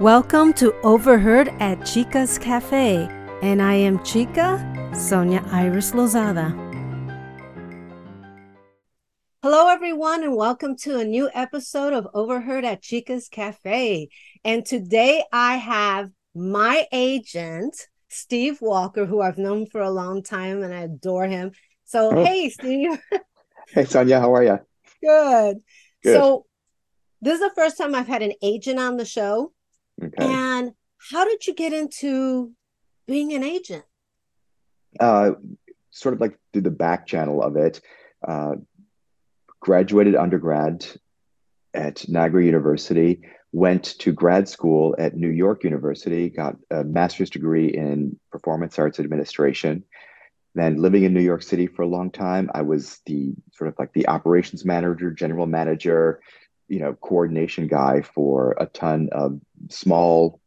Welcome to Overheard at Chica's Cafe, and I am Chica Sonia Iris Lozada. Hello, everyone, and welcome to a new episode of Overheard at Chica's Cafe. And today I have my agent, Steve Walker, who I've known for a long time and I adore him. So, oh. hey, Steve. hey, Sonia, how are you? Good. Good. So, this is the first time I've had an agent on the show. Okay. And how did you get into being an agent? Uh, sort of like through the back channel of it. Uh, graduated undergrad at Niagara University, went to grad school at New York University, got a master's degree in performance arts administration. Then living in New York City for a long time, I was the sort of like the operations manager, general manager, you know coordination guy for a ton of small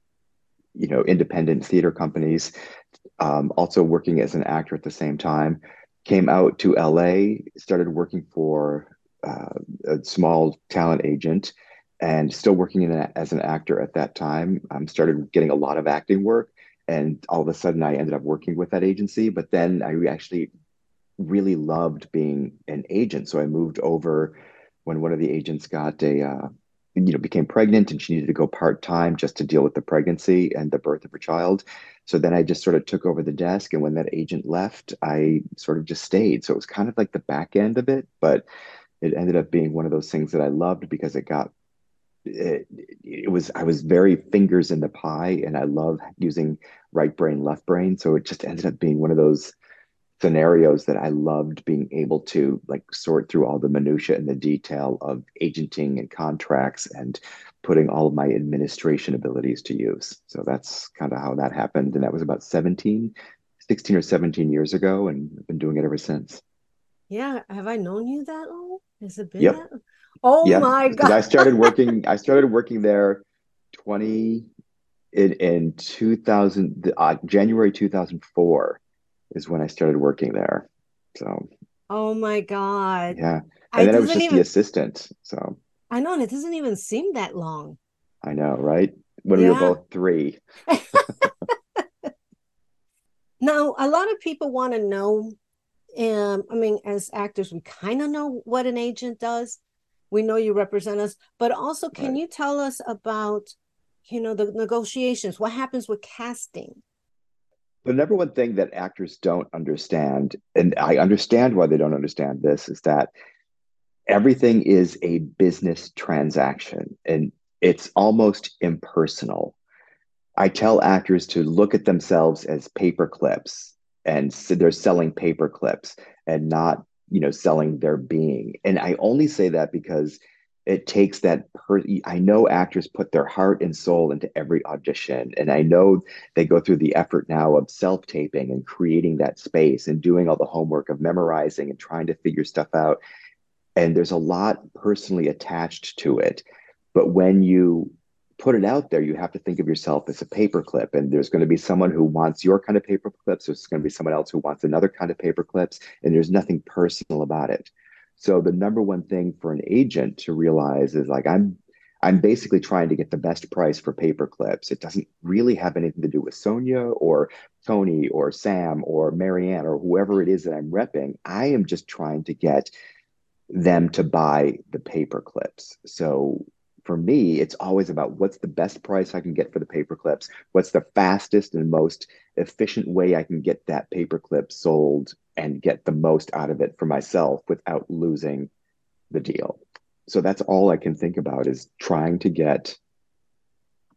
you know independent theater companies um, also working as an actor at the same time. Came out to la started working for uh, a small talent agent and still working in a, as an actor at that time. Um, started getting a lot of acting work and all of a sudden i ended up working with that agency but then i actually really loved being an agent. So i moved over when one of the agents got a uh, you know became pregnant and she needed to go part-time just to deal with the pregnancy and the birth of her child. So then i just sort of took over the desk and when that agent left i sort of just stayed. So it was kind of like the back end of it but it ended up being one of those things that i loved because it got it, it was i was very fingers in the pie and i love using right brain left brain. So it just ended up being one of those scenarios that I loved being able to like sort through all the minutia and the detail of agenting and contracts and putting all of my administration abilities to use. So that's kind of how that happened. And that was about 17, 16 or 17 years ago. And I've been doing it ever since. Yeah. Have I known you that long? Has it been yep. that? Oh yep. my God. I started working, I started working there 20 in, in 2000, uh, January 2004 is when I started working there. So. Oh my god. Yeah, and I then I was just even, the assistant. So. I know, and it doesn't even seem that long. I know, right? When yeah. we were both three. now, a lot of people want to know. Um, I mean, as actors, we kind of know what an agent does. We know you represent us, but also, can right. you tell us about, you know, the negotiations? What happens with casting? The number one thing that actors don't understand, and I understand why they don't understand this, is that everything is a business transaction and it's almost impersonal. I tell actors to look at themselves as paper clips and so they're selling paper clips and not, you know, selling their being. And I only say that because it takes that per i know actors put their heart and soul into every audition and i know they go through the effort now of self-taping and creating that space and doing all the homework of memorizing and trying to figure stuff out. And there's a lot personally attached to it. But when you put it out there you have to think of yourself as a paperclip and there's going to be someone who wants your kind of paper clips there's going to be someone else who wants another kind of paper clips and there's nothing personal about it so the number one thing for an agent to realize is like I'm I'm basically trying to get the best price for paper clips. It doesn't really have anything to do with Sonia or Tony or Sam or Marianne or whoever it is that I'm repping. I am just trying to get them to buy the paper clips. So for me, it's always about what's the best price I can get for the paper clips, what's the fastest and most efficient way I can get that paper clip sold and get the most out of it for myself without losing the deal. So that's all I can think about is trying to get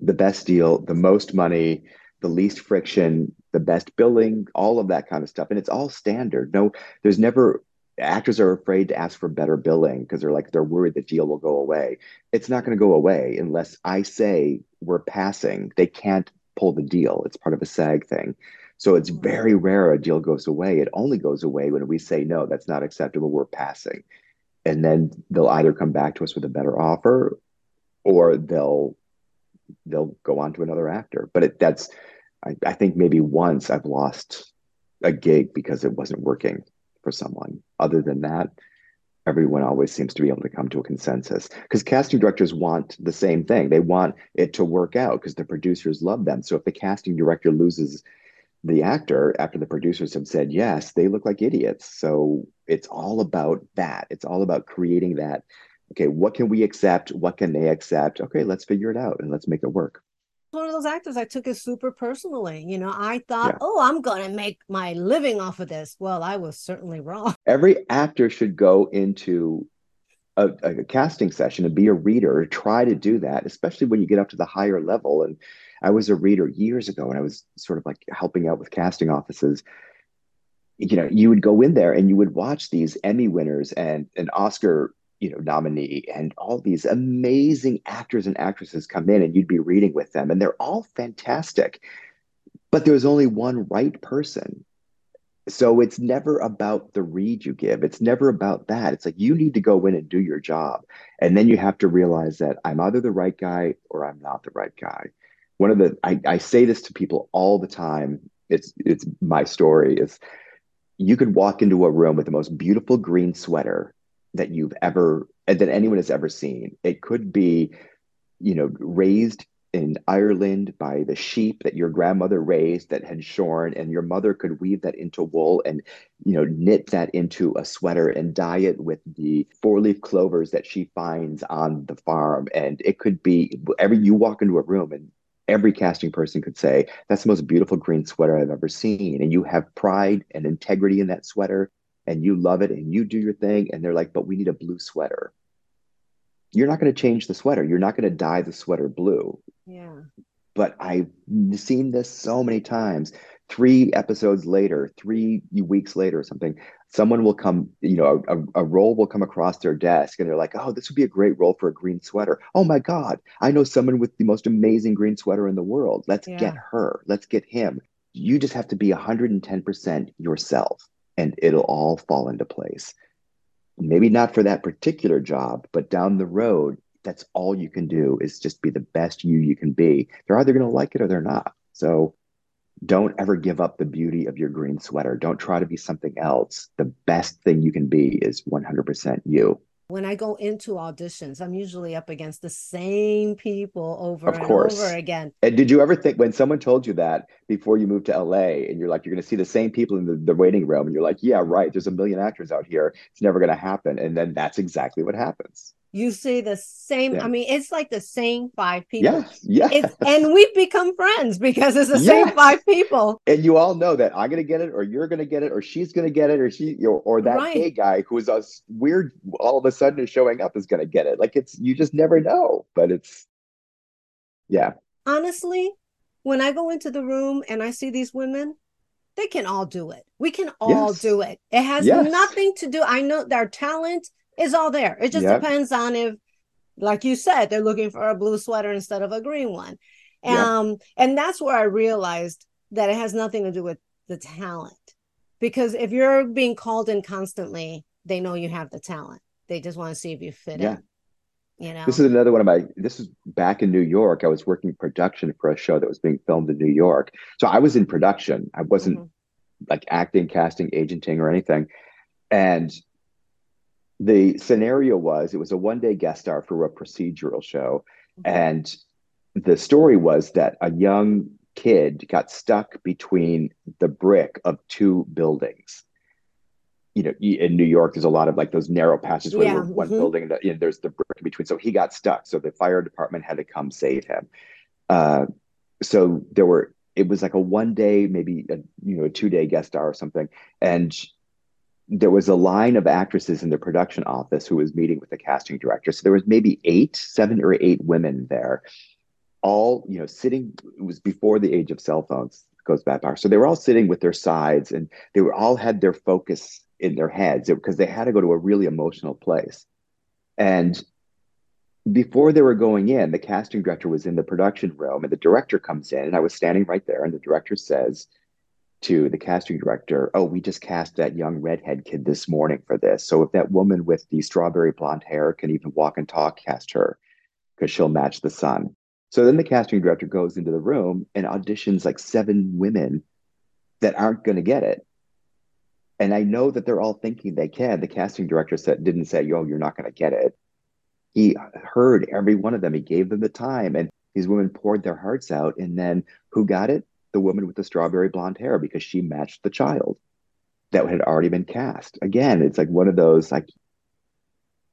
the best deal, the most money, the least friction, the best billing, all of that kind of stuff. And it's all standard. No, there's never actors are afraid to ask for better billing because they're like they're worried the deal will go away it's not going to go away unless i say we're passing they can't pull the deal it's part of a SAG thing so it's very rare a deal goes away it only goes away when we say no that's not acceptable we're passing and then they'll either come back to us with a better offer or they'll they'll go on to another actor but it, that's I, I think maybe once i've lost a gig because it wasn't working for someone. Other than that, everyone always seems to be able to come to a consensus because casting directors want the same thing. They want it to work out because the producers love them. So if the casting director loses the actor after the producers have said yes, they look like idiots. So it's all about that. It's all about creating that. Okay, what can we accept? What can they accept? Okay, let's figure it out and let's make it work one of those actors I took it super personally. You know, I thought, yeah. oh, I'm going to make my living off of this. Well, I was certainly wrong. Every actor should go into a, a, casting session and be a reader, try to do that, especially when you get up to the higher level. And I was a reader years ago and I was sort of like helping out with casting offices. You know, you would go in there and you would watch these Emmy winners and an Oscar you know nominee and all these amazing actors and actresses come in and you'd be reading with them and they're all fantastic but there's only one right person. So it's never about the read you give. It's never about that. It's like you need to go in and do your job and then you have to realize that i'm either the right guy or i'm not the right guy one of the i, I say this to people all the time it's it's my story is you could walk into a room with the most beautiful green sweater that you've ever that anyone has ever seen. It could be, you know, raised in Ireland by the sheep that your grandmother raised that had shorn, and your mother could weave that into wool and, you know, knit that into a sweater and dye it with the four leaf clovers that she finds on the farm. And it could be every you walk into a room and every casting person could say, That's the most beautiful green sweater I've ever seen. And you have pride and integrity in that sweater and you love it and you do your thing and they're like but we need a blue sweater. You're not going to change the sweater. You're not going to dye the sweater blue. Yeah. But i've seen this so many times. Three episodes later three weeks later or something someone will come you know a, a role will come across their desk and they're like oh this would be a great role for a green sweater oh my god i know someone with the most amazing green sweater in the world let's yeah. get her let's get him you just have to be 110% yourself and it'll all fall into place. Maybe not for that particular job, but down the road, that's all you can do is just be the best you you can be. They're either going to like it or they're not. So don't ever give up the beauty of your green sweater. Don't try to be something else. The best thing you can be is 100% you when I go into auditions, I'm usually up against the same people over of and course. over again. And did you ever think when someone told you that before you moved to LA and you're like, you're going to see the same people in the, the waiting room and you're like, yeah, right. There's a million actors out here. It's never going to happen. And then that's exactly what happens you see the same yeah. i mean it's like the same five people yes yes and we've become friends because it's the yes. same five people and you all know that i'm gonna get it or you're gonna get it or she's gonna get it or she or, or that right. gay guy who's a weird all of a sudden is showing up is gonna get it like it's you just never know but it's yeah honestly when i go into the room and i see these women they can all do it we can all yes. do it it has yes. nothing to do i know their talent is all there. It just yep. depends on if, like you said, they're looking for a blue sweater instead of a green one. Yep. Um, and that's where I realized that it has nothing to do with the talent. Because if you're being called in constantly, they know you have the talent. They just want to see if you fit yeah. in. You know? This is another one of my this is back in New York. I was working production for a show that was being filmed in New York. So I was in production. I wasn't mm-hmm. like acting, casting, agenting, or anything. And the scenario was it was a one day guest star for a procedural show. And the story was that a young kid got stuck between the brick of two buildings. You know, in New York, there's a lot of like those narrow passages where yeah. one mm-hmm. building and you know, there's the brick in between. So he got stuck. So the fire department had to come save him. Uh, so there were, it was like a one day, maybe a, you know, a two day guest star or something. And there was a line of actresses in the production office who was meeting with the casting director. So there was maybe eight, seven or eight women there, all you know, sitting. It was before the age of cell phones goes back far. So they were all sitting with their sides, and they were all had their focus in their heads because they had to go to a really emotional place. And before they were going in, the casting director was in the production room, and the director comes in, and I was standing right there, and the director says to the casting director, oh, we just cast that young redhead kid this morning for this. So if that woman with the strawberry blonde hair can even walk and talk, cast her because she'll match the sun. So then the casting director goes into the room and auditions like seven women that aren't going to get it. And I know that they're all thinking they can. The casting director said didn't say, "Yo, you're not going to get it." He heard every one of them. He gave them the time, and these women poured their hearts out. And then who got it? The woman with the strawberry blonde hair because she matched the child that had already been cast. Again, it's like one of those like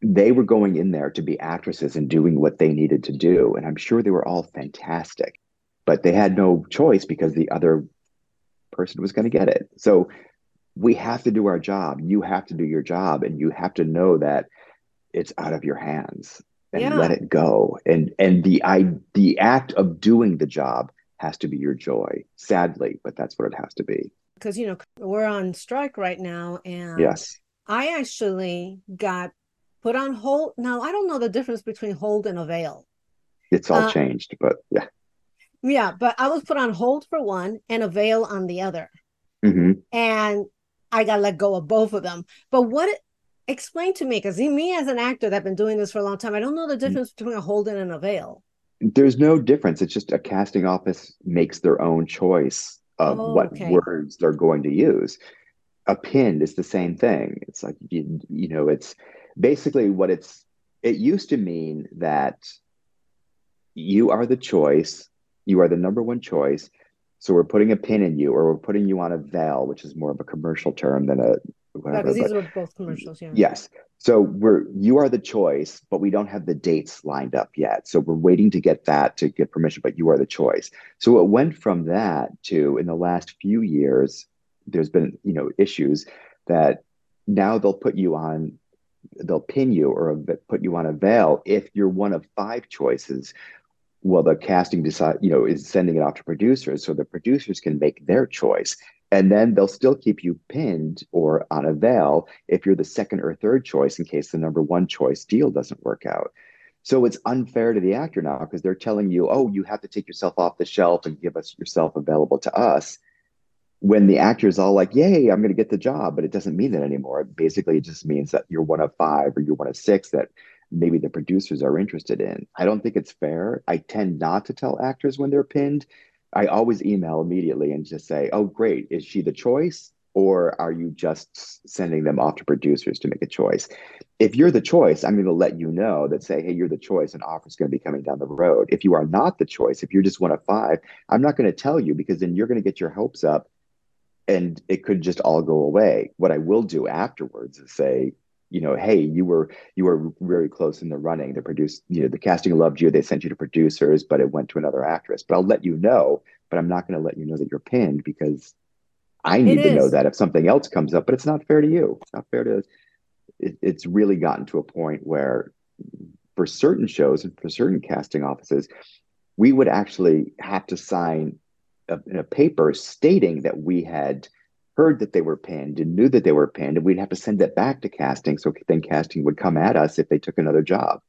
they were going in there to be actresses and doing what they needed to do. And I'm sure they were all fantastic, but they had no choice because the other person was going to get it. So we have to do our job. You have to do your job, and you have to know that it's out of your hands and yeah. let it go. And and the I the act of doing the job has to be your joy. Sadly, but that's what it has to be. Because you know we're on strike right now, and yes, I actually got put on hold. Now I don't know the difference between hold and avail. It's all uh, changed, but yeah. Yeah, but I was put on hold for one and avail on the other. Mm-hmm. And I got let go of both of them. But what explain to me, because me as an actor that's been doing this for a long time, I don't know the mm. difference between a hold and an avail. There's no difference. It's just a casting office makes their own choice of oh, what okay. words they're going to use. A pin is the same thing. It's like you, you know, it's basically what it's it used to mean that you are the choice, you are the number one choice. So we're putting a pin in you, or we're putting you on avail, which is more of a commercial term than a whatever. Yeah, these both commercials. Yeah. Yes. So we're you are the choice, but we don't have the dates lined up yet. So we're waiting to get that to get permission, but you are the choice. So it went from that to in the last few years, there's been you know issues that now they'll put you on they'll pin you or put you on avail if you're one of five choices well the casting decide you know is sending it off to producers so the producers can make their choice and then they'll still keep you pinned or on avail if you're the second or third choice in case the number one choice deal doesn't work out. So it's unfair to the actor now because they're telling you, oh, you have to take yourself off the shelf and give us yourself available to us. When the actor is all like, yay, I'm going to get the job, but it doesn't mean that anymore. Basically, it just means that you're one of five or you're one of six that maybe the producers are interested in. I don't think it's fair. I tend not to tell actors when they're pinned I always email immediately and just say, "Oh, great, is she the choice?" Or are you just sending them off to producers to make a choice? If you're the choice, I'm going to let you know that say, hey, you're the choice, an offer's going to be coming down the road. If you are not the choice, if you're just one of five, I'm not going to tell you because then you're going to get your hopes up and it could just all go away. What I will do afterwards is say, you know, hey, you were you were very close in the running. The produce, you know, the casting loved you. They sent you to producers, but it went to another actress. But I'll let you know. But I'm not going to let you know that you're pinned because I need to know that if something else comes up. But it's not fair to you. It's not fair to. It, it's really gotten to a point where, for certain shows and for certain casting offices, we would actually have to sign a, a paper stating that we had heard that they were pinned and knew that they were pinned, and we'd have to send it back to casting. So then casting would come at us if they took another job.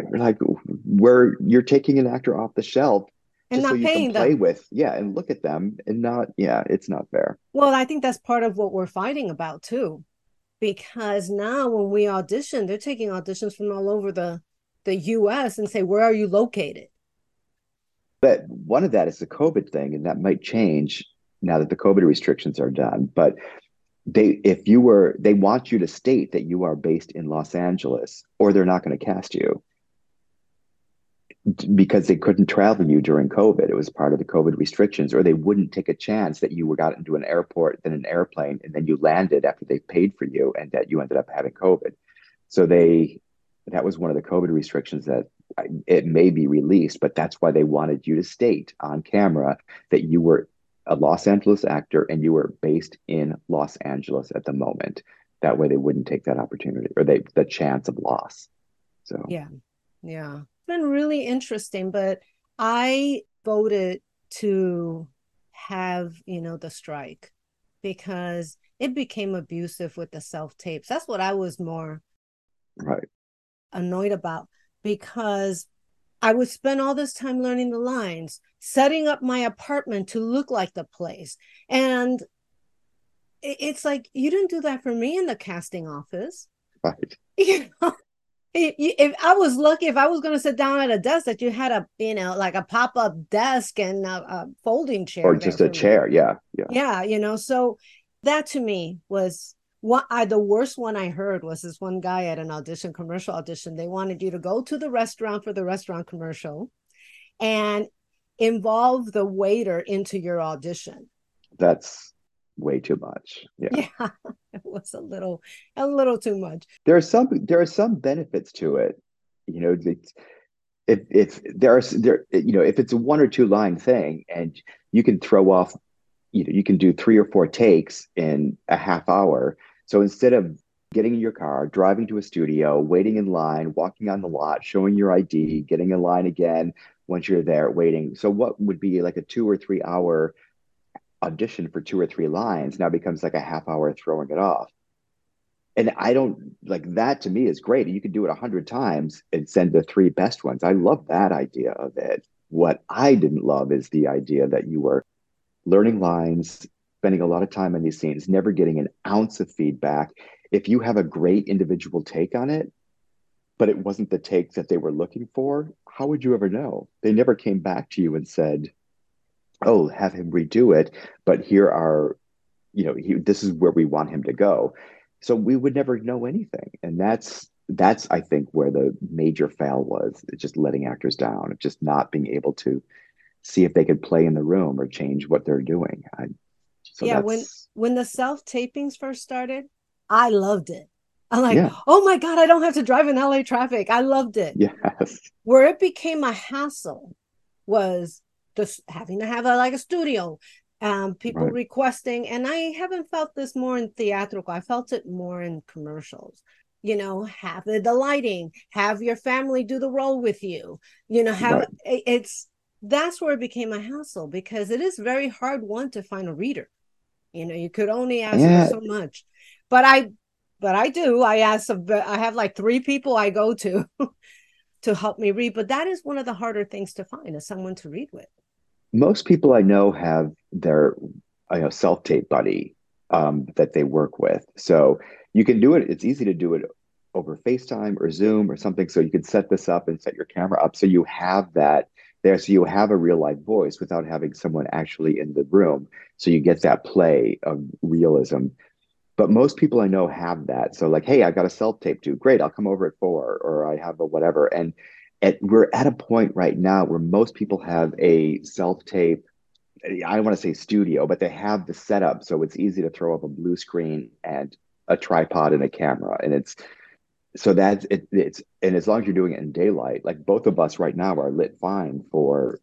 We're like, where you're taking an actor off the shelf and not so you paying can play them. with, yeah, and look at them and not, yeah, it's not fair. Well, I think that's part of what we're fighting about too, because now when we audition, they're taking auditions from all over the the U.S. and say, where are you located? But one of that is the COVID thing, and that might change now that the COVID restrictions are done. But they, if you were, they want you to state that you are based in Los Angeles, or they're not going to cast you because they couldn't travel you during COVID. It was part of the COVID restrictions, or they wouldn't take a chance that you were got into an airport, then an airplane, and then you landed after they paid for you, and that you ended up having COVID. So they, that was one of the COVID restrictions that it may be released, but that's why they wanted you to state on camera that you were a Los Angeles actor and you were based in Los Angeles at the moment. That way they wouldn't take that opportunity or they the chance of loss. So yeah. Yeah. It's been really interesting, but I voted to have, you know, the strike because it became abusive with the self tapes. That's what I was more right annoyed about because I would spend all this time learning the lines, setting up my apartment to look like the place. And it's like, you didn't do that for me in the casting office. Right. You know, if I was lucky, if I was going to sit down at a desk, that you had a, you know, like a pop up desk and a, a, folding chair, or just a chair. Yeah. Yeah. Yeah. You know, so that to me was what I the worst one I heard was this one guy at an audition, commercial audition. They wanted you to go to the restaurant for the restaurant commercial and involve the waiter into your audition. That's way too much. Yeah. Yeah. It was a little a little too much. There are some there are some benefits to it. You know, it's if if there are there you know if it's a one or two line thing and you can throw off you know you can do three or four takes in a half hour so instead of getting in your car driving to a studio waiting in line walking on the lot showing your id getting in line again once you're there waiting so what would be like a two or three hour audition for two or three lines now becomes like a half hour throwing it off and I don't like that to me is great. You could do it a hundred times and send the three best ones. I love that idea of it. What I didn't love is the idea that you were learning lines, spending a lot of time on these scenes, never getting an ounce of feedback. If you have a great individual take on it, but it wasn't the take that they were looking for, how would you ever know? They never came back to you and said, "Oh, have him redo it," but here are, you know, he, this is where we want him to go so we would never know anything and that's that's i think where the major fail was just letting actors down just not being able to see if they could play in the room or change what they're doing I, so yeah when when the self tapings first started i loved it i'm like yeah. oh my god i don't have to drive in la traffic i loved it yes where it became a hassle was just having to have a like a studio um, people right. requesting, and I haven't felt this more in theatrical. I felt it more in commercials. You know, have the, the lighting, have your family do the role with you. You know, have right. it's that's where it became a hassle because it is very hard one to find a reader. You know, you could only ask yeah. for so much, but I, but I do. I ask. I have like three people I go to to help me read, but that is one of the harder things to find is someone to read with most people I know have their you know self tape buddy um, that they work with. So you can do it. It's easy to do it over FaceTime or Zoom or something. So you can set this up and set your camera up so you have that there. So you have a real live voice without having someone actually in the room. So you get that play of realism. But most people I know have that. So like, hey, I've got a self tape too. Great, I'll come over at four, or I have a whatever. And at, we're at a point right now where most people have a self tape. I don't want to say studio, but they have the setup so it's easy to throw up a blue screen and a tripod and a camera, and it's so that's it, it's and as long as you're doing it in daylight, like both of us right now are lit fine for.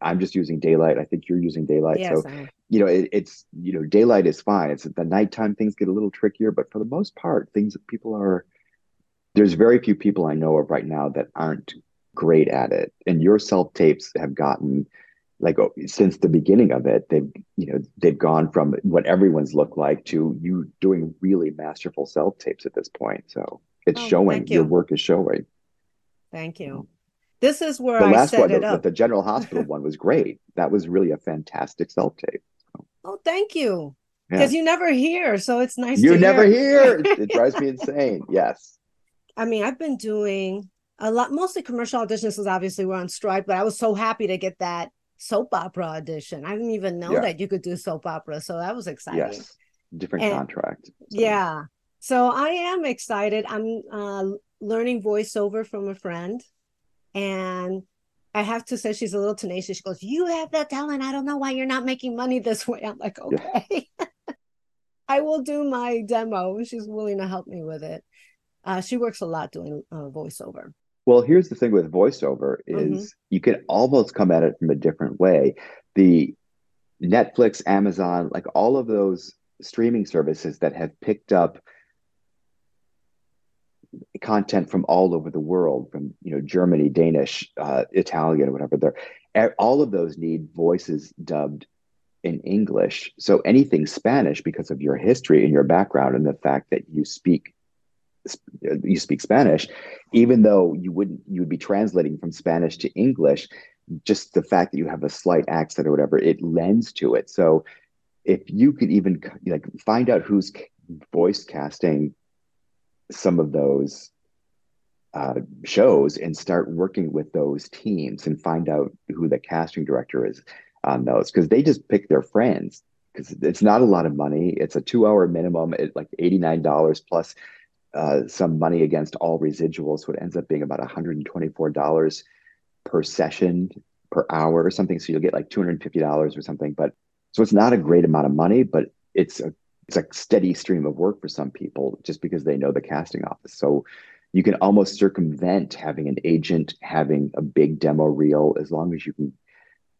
I'm just using daylight. I think you're using daylight. Yes, so you know it, it's you know daylight is fine. It's the nighttime things get a little trickier, but for the most part, things that people are there's very few people I know of right now that aren't great at it and your self tapes have gotten like oh, since the beginning of it they've you know they've gone from what everyone's looked like to you doing really masterful self tapes at this point so it's oh, showing. You. your work is showing. Thank you. This is where the I last set one it the, the general hospital one was great. That was really a fantastic self tape. So. oh thank you. Because yeah. you never hear so it's nice you never hear, hear. it drives me insane. Yes. I mean i've been doing a lot mostly commercial auditions because obviously we're on strike but i was so happy to get that soap opera audition. I didn't even know yeah. that you could do soap opera so that was exciting. Yes. Different and, contract so. yeah so i am excited. I'm uh, learning voiceover from a friend and i have to say she's a little tenacious. She goes you have that talent. I don't know why you're not making money this way. I'm like okay. Yeah. i will do my demo. She's willing to help me with it. Uh, she works a lot doing uh, voiceover. Well, here's the thing with voiceover is mm-hmm. you can almost come at it from a different way. The Netflix, Amazon, like all of those streaming services that have picked up content from all over the world, from you know Germany, Danish, uh, Italian, whatever. They're all of those need voices dubbed in English. So anything Spanish, because of your history and your background and the fact that you speak you speak Spanish, even though you wouldn't you would be translating from Spanish to English, just the fact that you have a slight accent or whatever, it lends to it. So if you could even like find out who's voice casting some of those uh, shows and start working with those teams and find out who the casting director is on those because they just pick their friends because it's not a lot of money. It's a two hour minimum at like $89 plus uh, some money against all residuals. So it ends up being about $124 per session per hour or something. So you'll get like $250 or something. But so it's not a great amount of money, but it's a it's a steady stream of work for some people just because they know the casting office. So you can almost circumvent having an agent having a big demo reel as long as you can,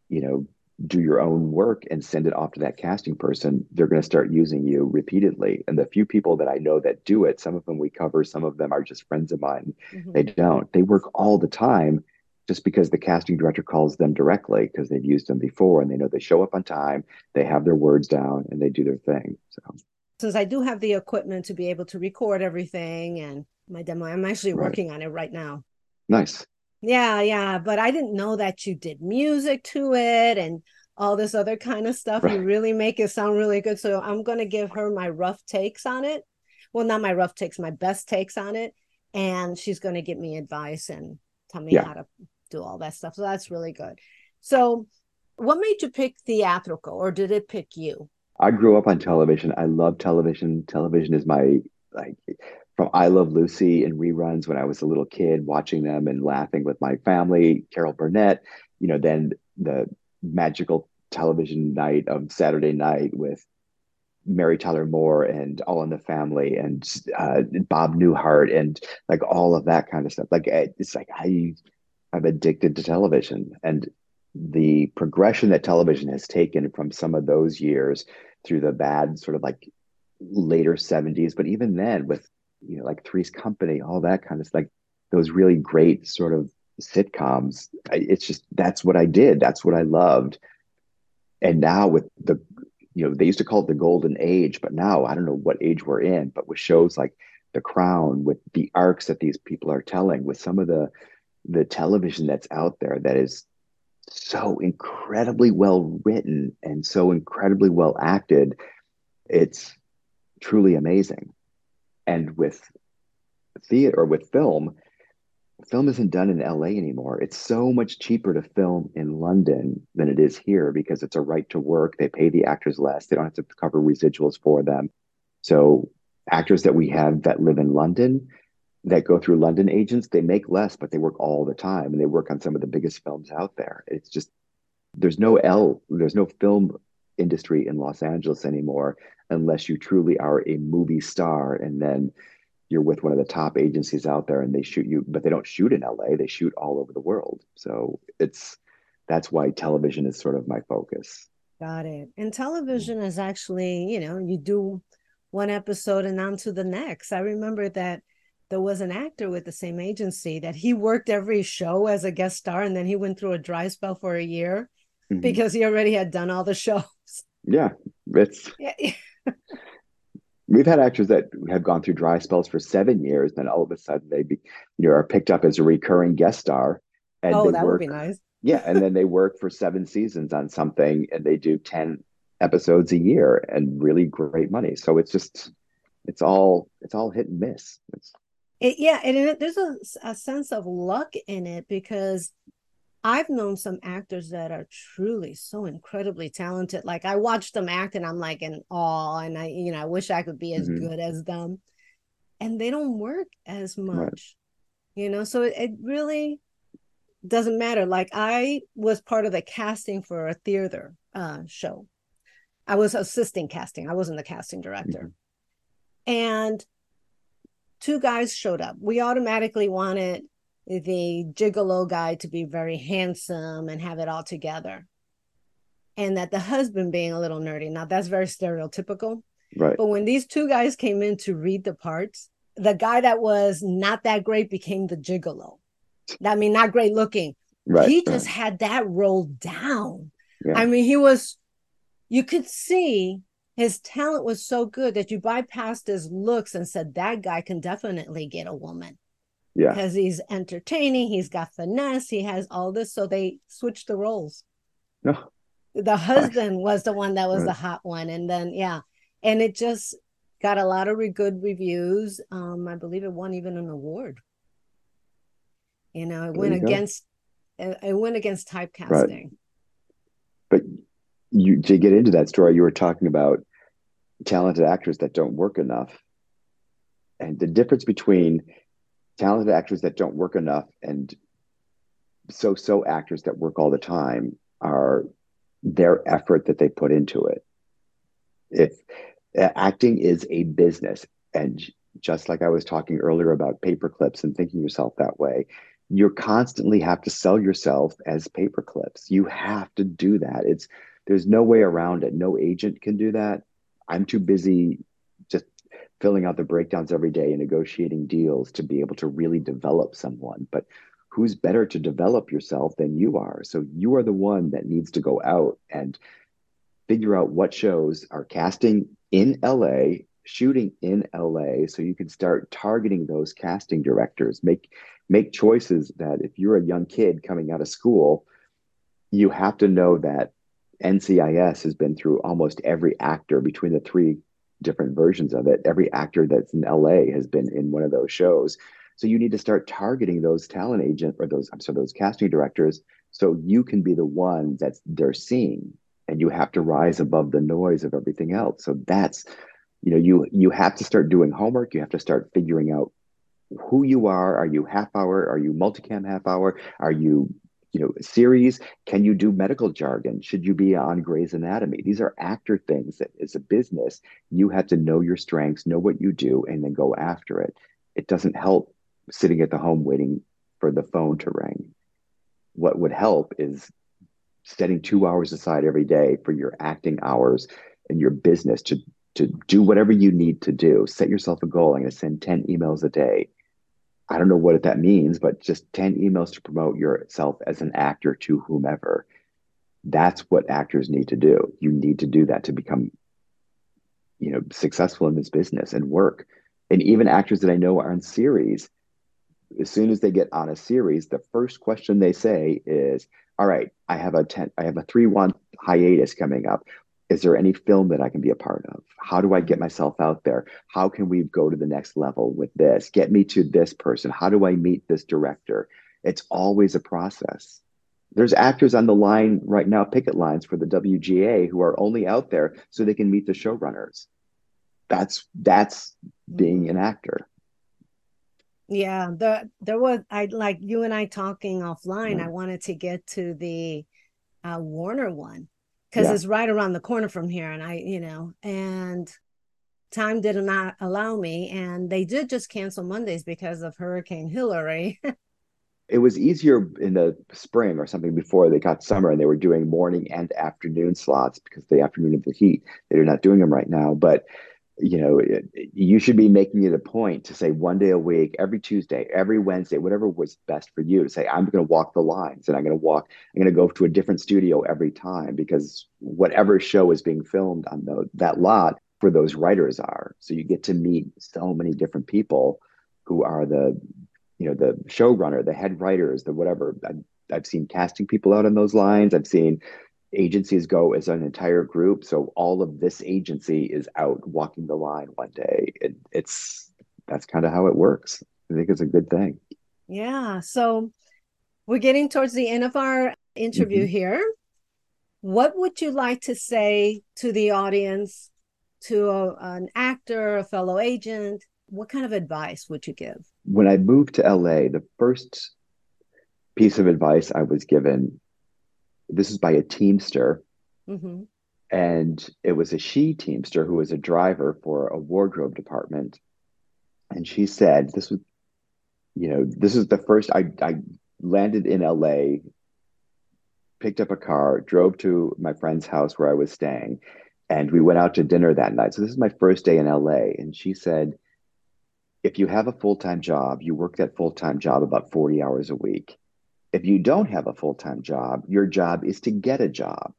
you know, do your own work and send it off to that casting person, they're going to start using you repeatedly. And the few people that I know that do it, some of them we cover, some of them are just friends of mine. Mm-hmm. They don't. They work all the time just because the casting director calls them directly because they've used them before and they know they show up on time, they have their words down and they do their thing. So since I do have the equipment to be able to record everything and my demo, I'm actually right. working on it right now. Nice. Yeah, yeah. But I didn't know that you did music to it and all this other kind of stuff. Right. You really make it sound really good. So I'm going to give her my rough takes on it. Well, not my rough takes, my best takes on it. And she's going to give me advice and tell me yeah. how to do all that stuff. So that's really good. So, what made you pick theatrical or did it pick you? I grew up on television. I love television. Television is my like from I Love Lucy and reruns when I was a little kid, watching them and laughing with my family, Carol Burnett, you know, then the magical television night of Saturday night with Mary Tyler Moore and All in the Family and uh, Bob Newhart and like all of that kind of stuff. Like it's like I, I'm addicted to television and the progression that television has taken from some of those years through the bad sort of like later 70s, but even then with you know, like Three's Company, all that kind of like those really great sort of sitcoms. It's just that's what I did. That's what I loved. And now with the, you know, they used to call it the golden age, but now I don't know what age we're in. But with shows like The Crown, with the arcs that these people are telling, with some of the the television that's out there that is so incredibly well written and so incredibly well acted, it's truly amazing. And with theater or with film, film isn't done in LA anymore. It's so much cheaper to film in London than it is here because it's a right to work. They pay the actors less. They don't have to cover residuals for them. So actors that we have that live in London that go through London agents, they make less, but they work all the time and they work on some of the biggest films out there. It's just there's no L, there's no film industry in Los Angeles anymore unless you truly are a movie star and then you're with one of the top agencies out there and they shoot you but they don't shoot in LA they shoot all over the world. So it's that's why television is sort of my focus. Got it. And television mm. is actually you know you do one episode and on to the next. I remember that there was an actor with the same agency that he worked every show as a guest star and then he went through a dry spell for a year mm-hmm. because he already had done all the shows yeah it's yeah. We've had actors that have gone through dry spells for seven years, then all of a sudden they be, you know, are picked up as a recurring guest star. And oh, that work, would be nice. yeah, and then they work for seven seasons on something, and they do ten episodes a year and really great money. So it's just, it's all, it's all hit and miss. It's, it, yeah, and it, there's a, a sense of luck in it because I've known some actors that are truly so incredibly talented. Like I watch them act and I'm like in awe and I, you know, I wish I could be as mm-hmm. good as them. And they don't work as much, right. you know, so it, it really doesn't matter. Like I was part of the casting for a theater uh, show. I was assisting casting. I wasn't the casting director. Mm-hmm. And two guys showed up. We automatically wanted the gigolo guy to be very handsome and have it all together. And that the husband being a little nerdy. Now that's very stereotypical. Right. But when these two guys came in to read the parts, the guy that was not that great became the gigolo. I mean, not great looking. Right. He just right. had that rolled down. Yeah. I mean, he was, you could see his talent was so good that you bypassed his looks and said, that guy can definitely get a woman. Yeah. Because he's entertaining, he's got finesse, he has all this. So they switched the roles. No. The husband was the one that was the hot one. And then, yeah. And it just got a lot of re- good reviews. Um, I believe it won even an award. You know, it there went against it, it went against typecasting. Right. But you to get into that story, you were talking about talented actors that don't work enough. And the difference between talented actors that don't work enough and so so actors that work all the time are their effort that they put into it. If uh, acting is a business, and just like I was talking earlier about paper clips and thinking yourself that way, you constantly have to sell yourself as paper clips. You have to do that. It's there's no way around it. No agent can do that. I'm too busy just filling out the breakdowns every day and negotiating deals to be able to really develop someone. But who's better to develop yourself than you are? So you are the one that needs to go out and figure out what shows are casting in LA, shooting in LA, so you can start targeting those casting directors. Make make choices that if you're a young kid coming out of school, you have to know that NCIS has been through almost every actor between the three different versions of it. Every actor that's in LA has been in one of those shows. So you need to start targeting those talent agent or those I'm sorry, those casting directors so you can be the one that they're seeing and you have to rise above the noise of everything else. So that's you know you you have to start doing homework, you have to start figuring out who you are. Are you half hour? Are you multicam half hour? Are you you know series can you do medical jargon? Should you be on Grey's Anatomy? These are actor things that as a business you have to know your strengths know what you do and then go after it. It doesn't help sitting at the home waiting for the phone to ring. What would help is setting two hours aside every day for your acting hours and your business to to do whatever you need to do. Set yourself a goal. I'm going to send 10 emails a day I don't know what that means, but just 10 emails to promote yourself as an actor to whomever. That's what actors need to do. You need to do that to become, you know, successful in this business and work. And even actors that I know are on series, as soon as they get on a series, the first question they say is, all right, I have a 10, I have a three month hiatus coming up is there any film that I can be a part of? How do I get myself out there? How can we go to the next level with this? Get me to this person. How do I meet this director? It's always a process. There's actors on the line right now, picket lines for the WGA, who are only out there so they can meet the showrunners. That's that's being an actor. Yeah, the there was I like you and I talking offline. I wanted to get to the uh, Warner one because yeah. it's right around the corner from here. And I, you know, and time did not allow me. And they did just cancel Mondays because of Hurricane Hilary. it was easier in the spring or something before they got summer and they were doing morning and afternoon slots because the afternoon of the heat. They're not doing them right now. But you know, you should be making it a point to say one day a week, every Tuesday, every Wednesday, whatever was best for you to say, I'm going to walk the lines and I'm going to walk, I'm going to go to a different studio every time because whatever show is being filmed on the, that lot for those writers are. So you get to meet so many different people who are the, you know, the showrunner, the head writers, the whatever. I've, I've seen casting people out on those lines. I've seen agencies go as an entire group. So all of this agency is out walking the line one day. It, it's that's kind of how it works. I think it's a good thing. Yeah. So we're getting towards the end of our interview mm-hmm. here. What would you like to say to the audience, to a, an actor, a fellow agent? What kind of advice would you give? When I moved to LA, the first piece of advice I was given this is by a Teamster. Mm-hmm. And it was a she Teamster who was a driver for a wardrobe department. And she said, This was, you know, this is the first I, I landed in LA, picked up a car, drove to my friend's house where I was staying, and we went out to dinner that night. So this is my first day in LA. And she said, if you have a full time job, you work that full time job about 40 hours a week. If you don't have a full time job, your job is to get a job.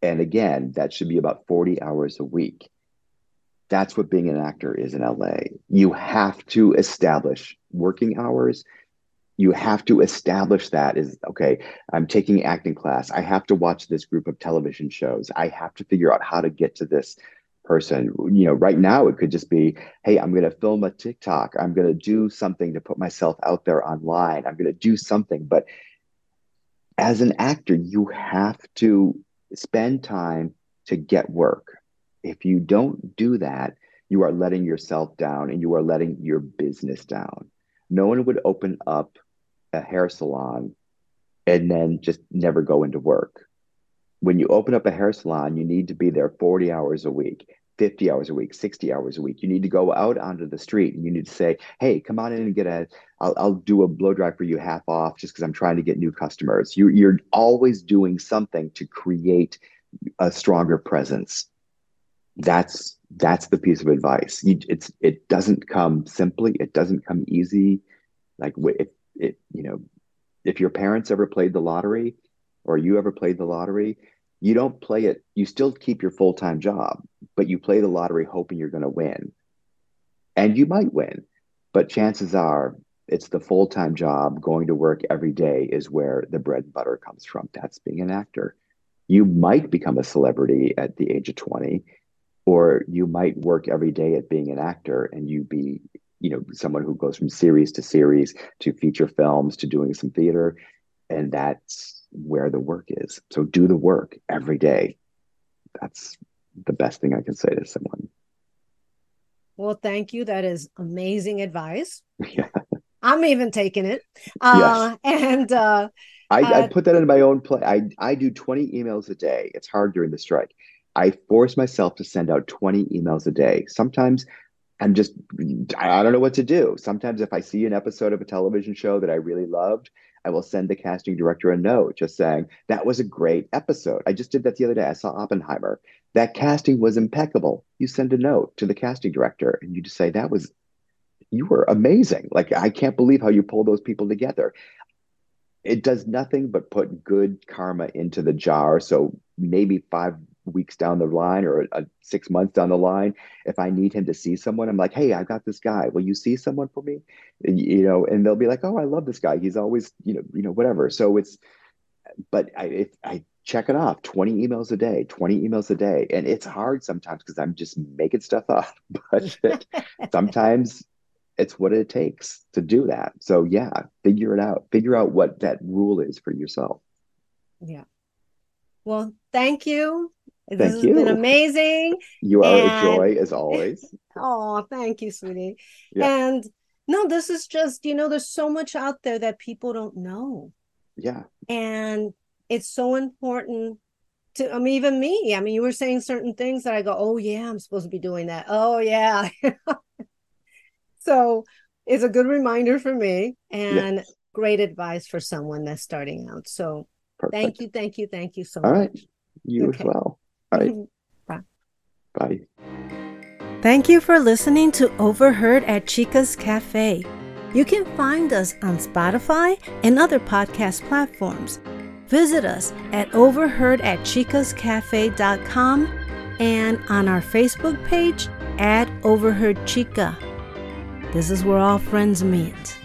And again, that should be about 40 hours a week. That's what being an actor is in LA. You have to establish working hours. You have to establish that is okay, I'm taking acting class. I have to watch this group of television shows. I have to figure out how to get to this person. You know, right now it could just be, hey, I'm going to film a TikTok. I'm going to do something to put myself out there online. I'm going to do something. But as an actor, you have to spend time to get work. If you don't do that, you are letting yourself down and you are letting your business down. No one would open up a hair salon and then just never go into work. When you open up a hair salon, you need to be there 40 hours a week. 50 hours a week, 60 hours a week. You need to go out onto the street and you need to say, hey, come on in and get a, I'll, I'll do a blow dry for you half off just because I'm trying to get new customers. You, you're always doing something to create a stronger presence. That's that's the piece of advice. You, it's it doesn't come simply. It doesn't come easy. Like if it you know if your parents ever played the lottery or you ever played the lottery, you don't play it, you still keep your full time job, but you play the lottery hoping you're going to win. And you might win, but chances are it's the full time job going to work every day is where the bread and butter comes from. That's being an actor. You might become a celebrity at the age of 20, or you might work every day at being an actor and you be you know someone who goes from series to series to feature films to doing some theater and that's where the work is. So do the work every day. That's the best thing I can say to someone. Well, thank you. That is amazing advice. Yeah. I'm even taking it. Uh, yes. And uh, I, uh, I put that in my own play. I, I do 20 emails a day. It's hard during the strike. I force myself to send out 20 emails a day. Sometimes I'm just, I don't know what to do. Sometimes if I see an episode of a television show that I really loved, I will send the casting director a note just saying, that was a great episode. I just did that the other day. I saw Oppenheimer. That casting was impeccable. You send a note to the casting director and you just say, that was, you were amazing. Like, I can't believe how you pulled those people together. It does nothing but put good karma into the jar. So maybe five weeks down the line or a, six months down the line if i need him to see someone i'm like hey i've got this guy. Will you see someone for me? And, you know and they'll be like oh i love this guy. He's always you know you know whatever. So it's but i if i check it off 20 emails a day 20 emails a day and it's hard sometimes because i'm just making stuff up but sometimes it's what it takes to do that. So yeah figure it out. Figure out what that rule is for yourself. Yeah. Well thank you this thank has you. been amazing. You are and... a joy as always. oh, thank you, sweetie. Yeah. And no, this is just, you know, there's so much out there that people don't know. Yeah. And it's so important to I mean, even me. I mean, you were saying certain things that I go, oh yeah, I'm supposed to be doing that. Oh yeah. so it's a good reminder for me and yes. great advice for someone that's starting out. So Perfect. thank you, thank you, thank you so All much. Right. You okay. as well. Bye. Bye. Bye. Thank you for listening to Overheard at Chica's Cafe. You can find us on Spotify and other podcast platforms. Visit us at overheard at chicascafe.com and on our Facebook page at Overheard Chica. This is where all friends meet.